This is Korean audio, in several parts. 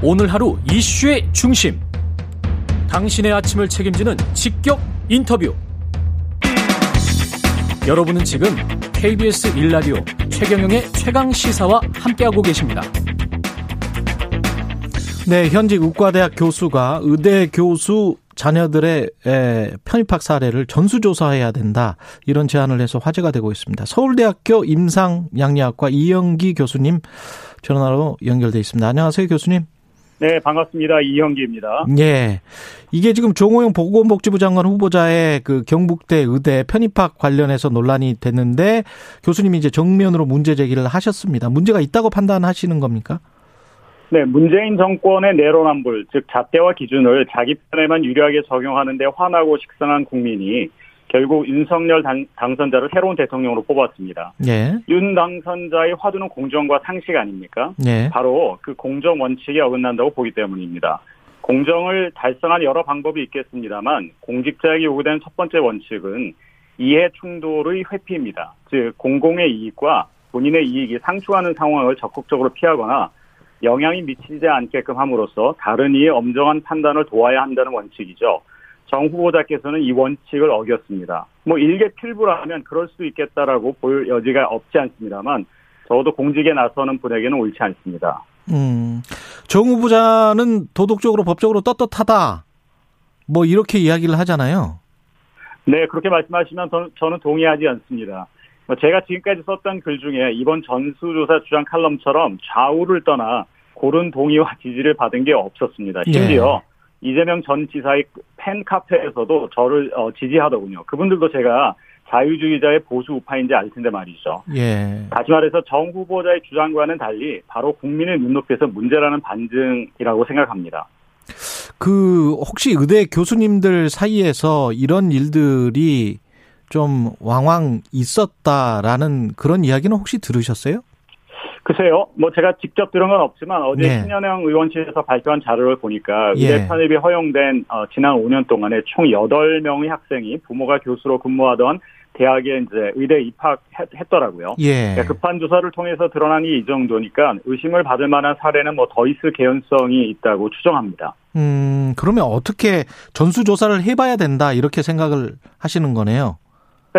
오늘 하루 이슈의 중심. 당신의 아침을 책임지는 직격 인터뷰. 여러분은 지금 KBS 일라디오 최경영의 최강 시사와 함께하고 계십니다. 네, 현직 의과대학 교수가 의대 교수 자녀들의 편입학 사례를 전수조사해야 된다. 이런 제안을 해서 화제가 되고 있습니다. 서울대학교 임상양리학과 이영기 교수님 전화로 연결돼 있습니다. 안녕하세요, 교수님. 네, 반갑습니다. 이형기입니다. 예. 이게 지금 종호영 보건복지부 장관 후보자의 그 경북대 의대 편입학 관련해서 논란이 됐는데 교수님이 이제 정면으로 문제 제기를 하셨습니다. 문제가 있다고 판단하시는 겁니까? 네, 문재인 정권의 내로남불, 즉 잣대와 기준을 자기 편에만 유리하게 적용하는데 화나고 식상한 국민이 결국 윤석열 당, 선자를 새로운 대통령으로 뽑았습니다. 예. 윤 당선자의 화두는 공정과 상식 아닙니까? 예. 바로 그 공정 원칙에 어긋난다고 보기 때문입니다. 공정을 달성한 여러 방법이 있겠습니다만 공직자에게 요구된 첫 번째 원칙은 이해 충돌의 회피입니다. 즉 공공의 이익과 본인의 이익이 상충하는 상황을 적극적으로 피하거나 영향이 미치지 않게끔 함으로써 다른 이의 엄정한 판단을 도와야 한다는 원칙이죠. 정 후보자께서는 이 원칙을 어겼습니다. 뭐 일개 필부라면 그럴 수 있겠다라고 볼 여지가 없지 않습니다만 적어도 공직에 나서는 분에게는 옳지 않습니다. 음, 정 후보자는 도덕적으로 법적으로 떳떳하다. 뭐 이렇게 이야기를 하잖아요. 네, 그렇게 말씀하시면 저는 동의하지 않습니다. 뭐 제가 지금까지 썼던 글 중에 이번 전수조사 주장 칼럼처럼 좌우를 떠나 고른 동의와 지지를 받은 게 없었습니다. 심지어 네. 이재명 전 지사의 팬 카페에서도 저를 어, 지지하더군요. 그분들도 제가 자유주의자의 보수 우파인지 알 텐데 말이죠. 예. 다시 말해서 정 후보자의 주장과는 달리 바로 국민의 눈높이에서 문제라는 반증이라고 생각합니다. 그 혹시 의대 교수님들 사이에서 이런 일들이 좀 왕왕 있었다라는 그런 이야기는 혹시 들으셨어요? 글쎄요, 뭐 제가 직접 들은 건 없지만 어제 네. 신현영 의원실에서 발표한 자료를 보니까 예. 의대 편입이 허용된 어, 지난 5년 동안에 총 8명의 학생이 부모가 교수로 근무하던 대학에 이제 의대 입학했더라고요. 예. 그러니까 급한 조사를 통해서 드러난 이 정도니까 의심을 받을 만한 사례는 뭐 더 있을 개연성이 있다고 추정합니다. 음, 그러면 어떻게 전수조사를 해봐야 된다 이렇게 생각을 하시는 거네요.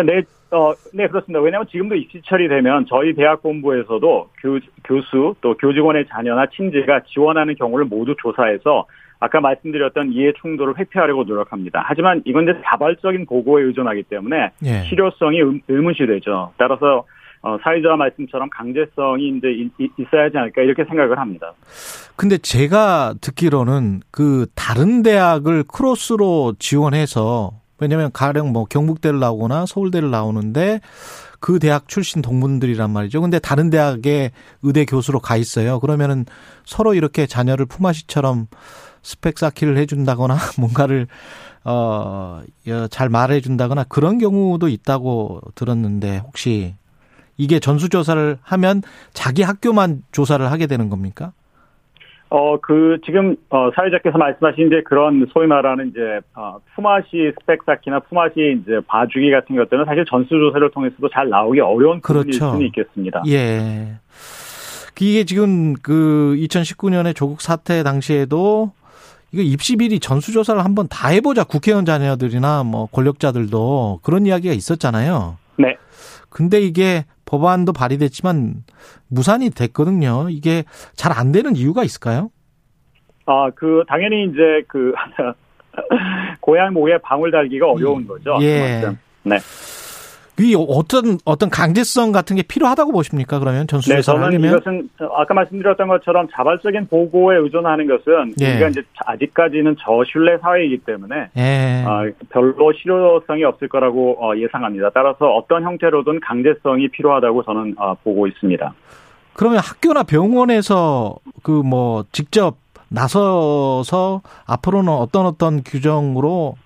그러니까 내 어, 네, 그렇습니다. 왜냐하면 지금도 입시 처리되면 저희 대학 본부에서도 교, 교수 또 교직원의 자녀나 친지가 지원하는 경우를 모두 조사해서 아까 말씀드렸던 이해 충돌을 회피하려고 노력합니다. 하지만 이건 이제 자발적인 보고에 의존하기 때문에 예. 실효성이 의문시 되죠. 따라서 어, 사회자 말씀처럼 강제성이 이제 있어야 하지 않을까 이렇게 생각을 합니다. 근데 제가 듣기로는 그 다른 대학을 크로스로 지원해서 왜냐하면 가령 뭐 경북대를 나오거나 서울대를 나오는데 그 대학 출신 동문들이란 말이죠. 근데 다른 대학에 의대 교수로 가 있어요. 그러면은 서로 이렇게 자녀를 품앗이처럼 스펙 쌓기를 해준다거나 뭔가를 어잘 말해준다거나 그런 경우도 있다고 들었는데 혹시 이게 전수조사를 하면 자기 학교만 조사를 하게 되는 겁니까? 어, 그, 지금, 어, 사회자께서 말씀하신 이제 그런 소위 말하는 이제, 어, 품앗이 스펙 쌓기나 품앗이 이제 봐주기 같은 것들은 사실 전수조사를 통해서도 잘 나오기 어려운 그렇죠. 수는 있겠습니다. 예. 이게 지금 그 2019년에 조국 사태 당시에도 이거 입시 비리 전수조사를 한번 다 해보자 국회의원 자녀들이나 뭐 권력자들도 그런 이야기가 있었잖아요. 네. 근데 이게 법안도 발의됐지만 무산이 됐거든요. 이게 잘 안 되는 이유가 있을까요? 아, 그 당연히 이제 그 고향 목에 방울 달기가 어려운 거죠. 예. 네. 이 어떤 어떤 강제성 같은 게 필요하다고 보십니까? 그러면 전수조사 네, 저는 이것은 아까 말씀드렸던 것처럼 자발적인 보고에 의존하는 것은 예. 우리가 이제 아직까지는 저신뢰 사회이기 때문에 예. 어, 별로 실효성이 없을 거라고 어, 예상합니다. 따라서 어떤 형태로든 강제성이 필요하다고 저는 어, 보고 있습니다. 그러면 학교나 병원에서 그 뭐 직접 나서서 앞으로는 어떤 어떤 규정으로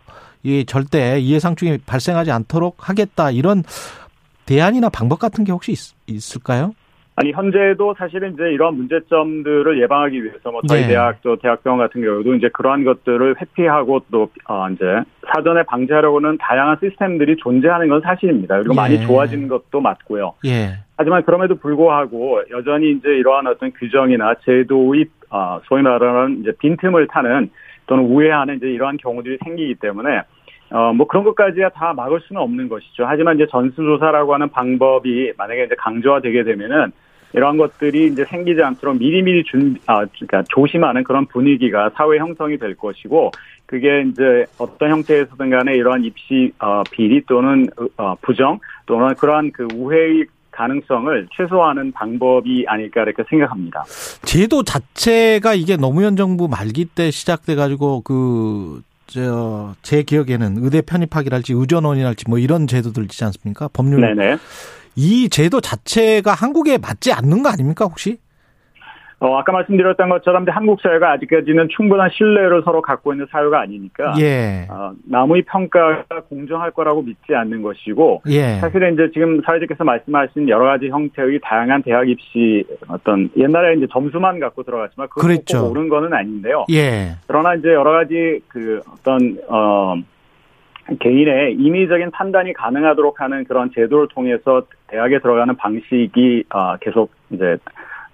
이 절대 이해상충이 발생하지 않도록 하겠다 이런 대안이나 방법 같은 게 혹시 있, 을까요 아니 현재도 사실은 이제 이런 문제점들을 예방하기 위해서 뭐 저희 네. 대학 또 대학병원 같은 경우도 이제 그러한 것들을 회피하고 또 어 이제 사전에 방지하려고는 다양한 시스템들이 존재하는 건 사실입니다. 그리고 예. 많이 좋아진 것도 맞고요. 예. 하지만 그럼에도 불구하고 여전히 이제 이러한 어떤 규정이나 제도의 어, 소위 말하는 이제 빈틈을 타는 또는 우회하는 이제 이러한 경우들이 생기기 때문에 어, 뭐 그런 것까지야 다 막을 수는 없는 것이죠. 하지만 이제 전수조사라고 하는 방법이 만약에 이제 강조화 되게 되면은 이러한 것들이 이제 생기지 않도록 미리미리 준, 아, 그러니까 조심하는 그런 분위기가 사회 형성이 될 것이고, 그게 이제 어떤 형태에서든 간에 이러한 입시, 어, 비리 또는, 어, 부정 또는 그러한 그 우회의 가능성을 최소화하는 방법이 아닐까 이렇게 생각합니다. 제도 자체가 이게 노무현 정부 말기 때 시작돼 가지고 그 저 제 기억에는 의대 편입학이랄지 의전원이랄지 뭐 이런 제도들 있지 않습니까? 법률. 네네. 이 제도 자체가 한국에 맞지 않는 거 아닙니까 혹시? 어, 아까 말씀드렸던 것처럼 한국 사회가 아직까지는 충분한 신뢰를 서로 갖고 있는 사회가 아니니까 예. 어, 남의 평가가 공정할 거라고 믿지 않는 것이고 예. 사실은 이제 지금 사회자께서 말씀하신 여러 가지 형태의 다양한 대학 입시 어떤 옛날에 이제 점수만 갖고 들어갔지만 그걸 그랬죠. 꼭 옳은 거는 아닌데요. 예. 그러나 이제 여러 가지 그 어떤 어 개인의 임의적인 판단이 가능하도록 하는 그런 제도를 통해서 대학에 들어가는 방식이 어 계속 이제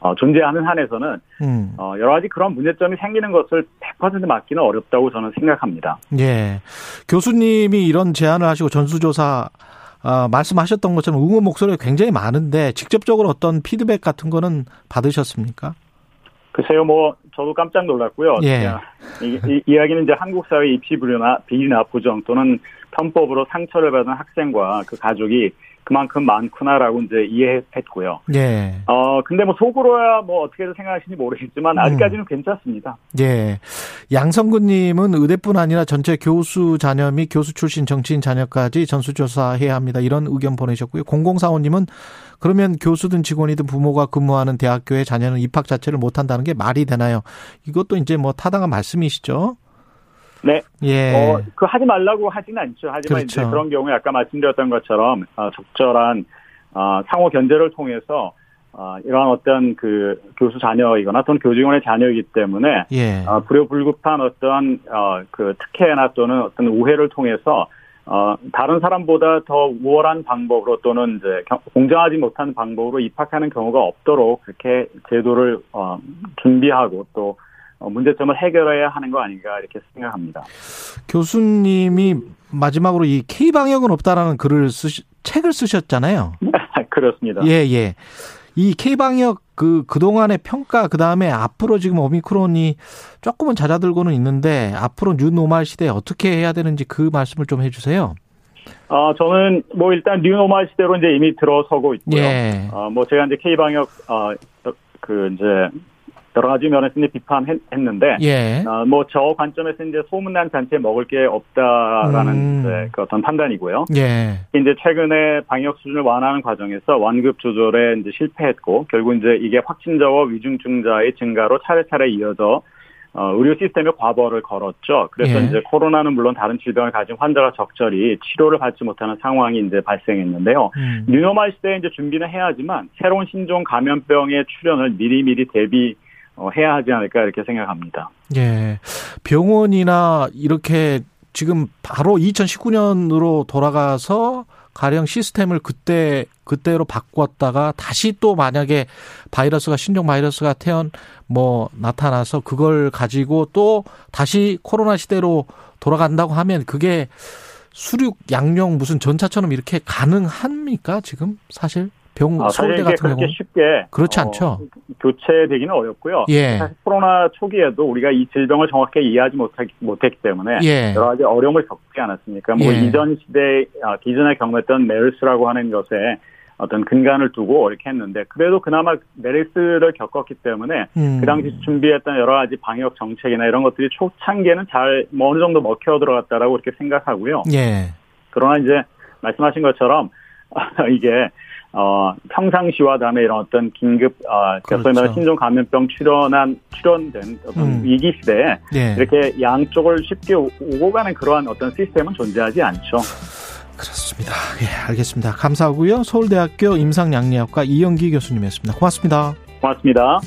어, 존재하는 한에서는 음. 어, 여러 가지 그런 문제점이 생기는 것을 100% 막기는 어렵다고 저는 생각합니다. 예. 교수님이 이런 제안을 하시고 전수조사 어, 말씀하셨던 것처럼 응원 목소리가 굉장히 많은데 직접적으로 어떤 피드백 같은 거는 받으셨습니까? 글쎄요, 뭐 저도 깜짝 놀랐고요. 예. 이, 이, 이야기는 이제 한국 사회 입시 불효나 비리나 부정 또는 편법으로 상처를 받은 학생과 그 가족이 그만큼 많구나라고 이제 이해했고요. 예. 어, 근데 뭐 속으로야 뭐 어떻게든 생각하시는지 모르겠지만 아직까지는 음. 괜찮습니다. 예. 양성근 님은 의대뿐 아니라 전체 교수 자녀 및 교수 출신 정치인 자녀까지 전수조사해야 합니다. 이런 의견 보내셨고요. 0045 님은 그러면 교수든 직원이든 부모가 근무하는 대학교의 자녀는 입학 자체를 못 한다는 게 말이 되나요? 이것도 이제 뭐 타당한 말씀이시죠? 네. 예. 어, 그 하지 말라고 하지는 않죠. 하지만 그렇죠. 이제 그런 경우에 아까 말씀드렸던 것처럼 어, 적절한 어, 상호 견제를 통해서 어, 이러한 어떤 그 교수 자녀이거나 또는 교직원의 자녀이기 때문에 예. 어, 불효불급한 어떤 어, 그 특혜나 또는 어떤 우회를 통해서 어, 다른 사람보다 더 우월한 방법으로 또는 이제 공정하지 못한 방법으로 입학하는 경우가 없도록 그렇게 제도를 어, 준비하고 또 어, 문제점을 해결해야 하는 거 아닌가 이렇게 생각합니다. 교수님이 마지막으로 이 K 방역은 없다라는 글을 쓰 책을 쓰셨잖아요. 그렇습니다. 예, 예. 이 K 방역 그 그동안의 평가 그다음에 앞으로 지금 오미크론이 조금은 잦아들고는 있는데 앞으로 new normal 시대에 어떻게 해야 되는지 그 말씀을 좀 해 주세요. 어, 저는 뭐 일단 뉴노멀 시대로 이제 이미 들어서고 있고요. 예. 어, 뭐 제가 이제 K 방역 어, 그 이제 여러 가지 면에서 이제 비판했는데, 예. 어, 뭐저 관점에서 이제 소문난 잔치에 먹을 게 없다라는 음. 이제 그 어떤 판단이고요. 예. 이제 최근에 방역 수준을 완화하는 과정에서 완급 조절에 이제 실패했고, 결국 이제 이게 확진자와 위중증자의 증가로 차례차례 이어져 어, 의료 시스템에 과보를 걸었죠. 그래서 예. 이제 코로나는 물론 다른 질병을 가진 환자가 적절히 치료를 받지 못하는 상황이 이제 발생했는데요. 음. 뉴노멀 시대에 이제 준비는 해야지만 새로운 신종 감염병의 출현을 미리미리 대비 어, 해야 하지 않을까 이렇게 생각합니다. 예. 병원이나 이렇게 지금 바로 2019년으로 돌아가서 가령 시스템을 그때 그때로 바꿨다가 다시 또 만약에 바이러스가 신종 바이러스가 태연 뭐 나타나서 그걸 가지고 또 다시 코로나 시대로 돌아간다고 하면 그게 수륙 양용 무슨 전차처럼 이렇게 가능합니까 지금 사실 병 아, 서울대 같은 그렇게 경우 쉽게 그렇지 어, 않죠. 교체되기는 어렵고요. 예. 사실 코로나 초기에도 우리가 이 질병을 정확하게 이해하지 못하기, 못했기 때문에 예. 여러 가지 어려움을 겪지 않았습니까? 뭐 예. 이전 시대 아, 기존에 경험했던 메르스라고 하는 것에 어떤 근간을 두고 이렇게 했는데 그래도 그나마 메르스를 겪었기 때문에 음. 그 당시 준비했던 여러 가지 방역 정책이나 이런 것들이 초창기에는 잘 뭐 어느 정도 먹혀 들어갔다라고 이렇게 생각하고요. 예. 그러나 이제 말씀하신 것처럼 이게 어 평상시와 다음에 이런 어떤 긴급 어 그렇죠. 소위 말하는 신종 감염병 출현한 출현된 어떤 음. 위기 시대에 예. 이렇게 양쪽을 쉽게 오- 오고 가는 그러한 어떤 시스템은 존재하지 않죠. 그렇습니다. 예, 알겠습니다. 감사하고요. 서울대학교 임상양리학과 이영기 교수님이었습니다. 고맙습니다. 고맙습니다.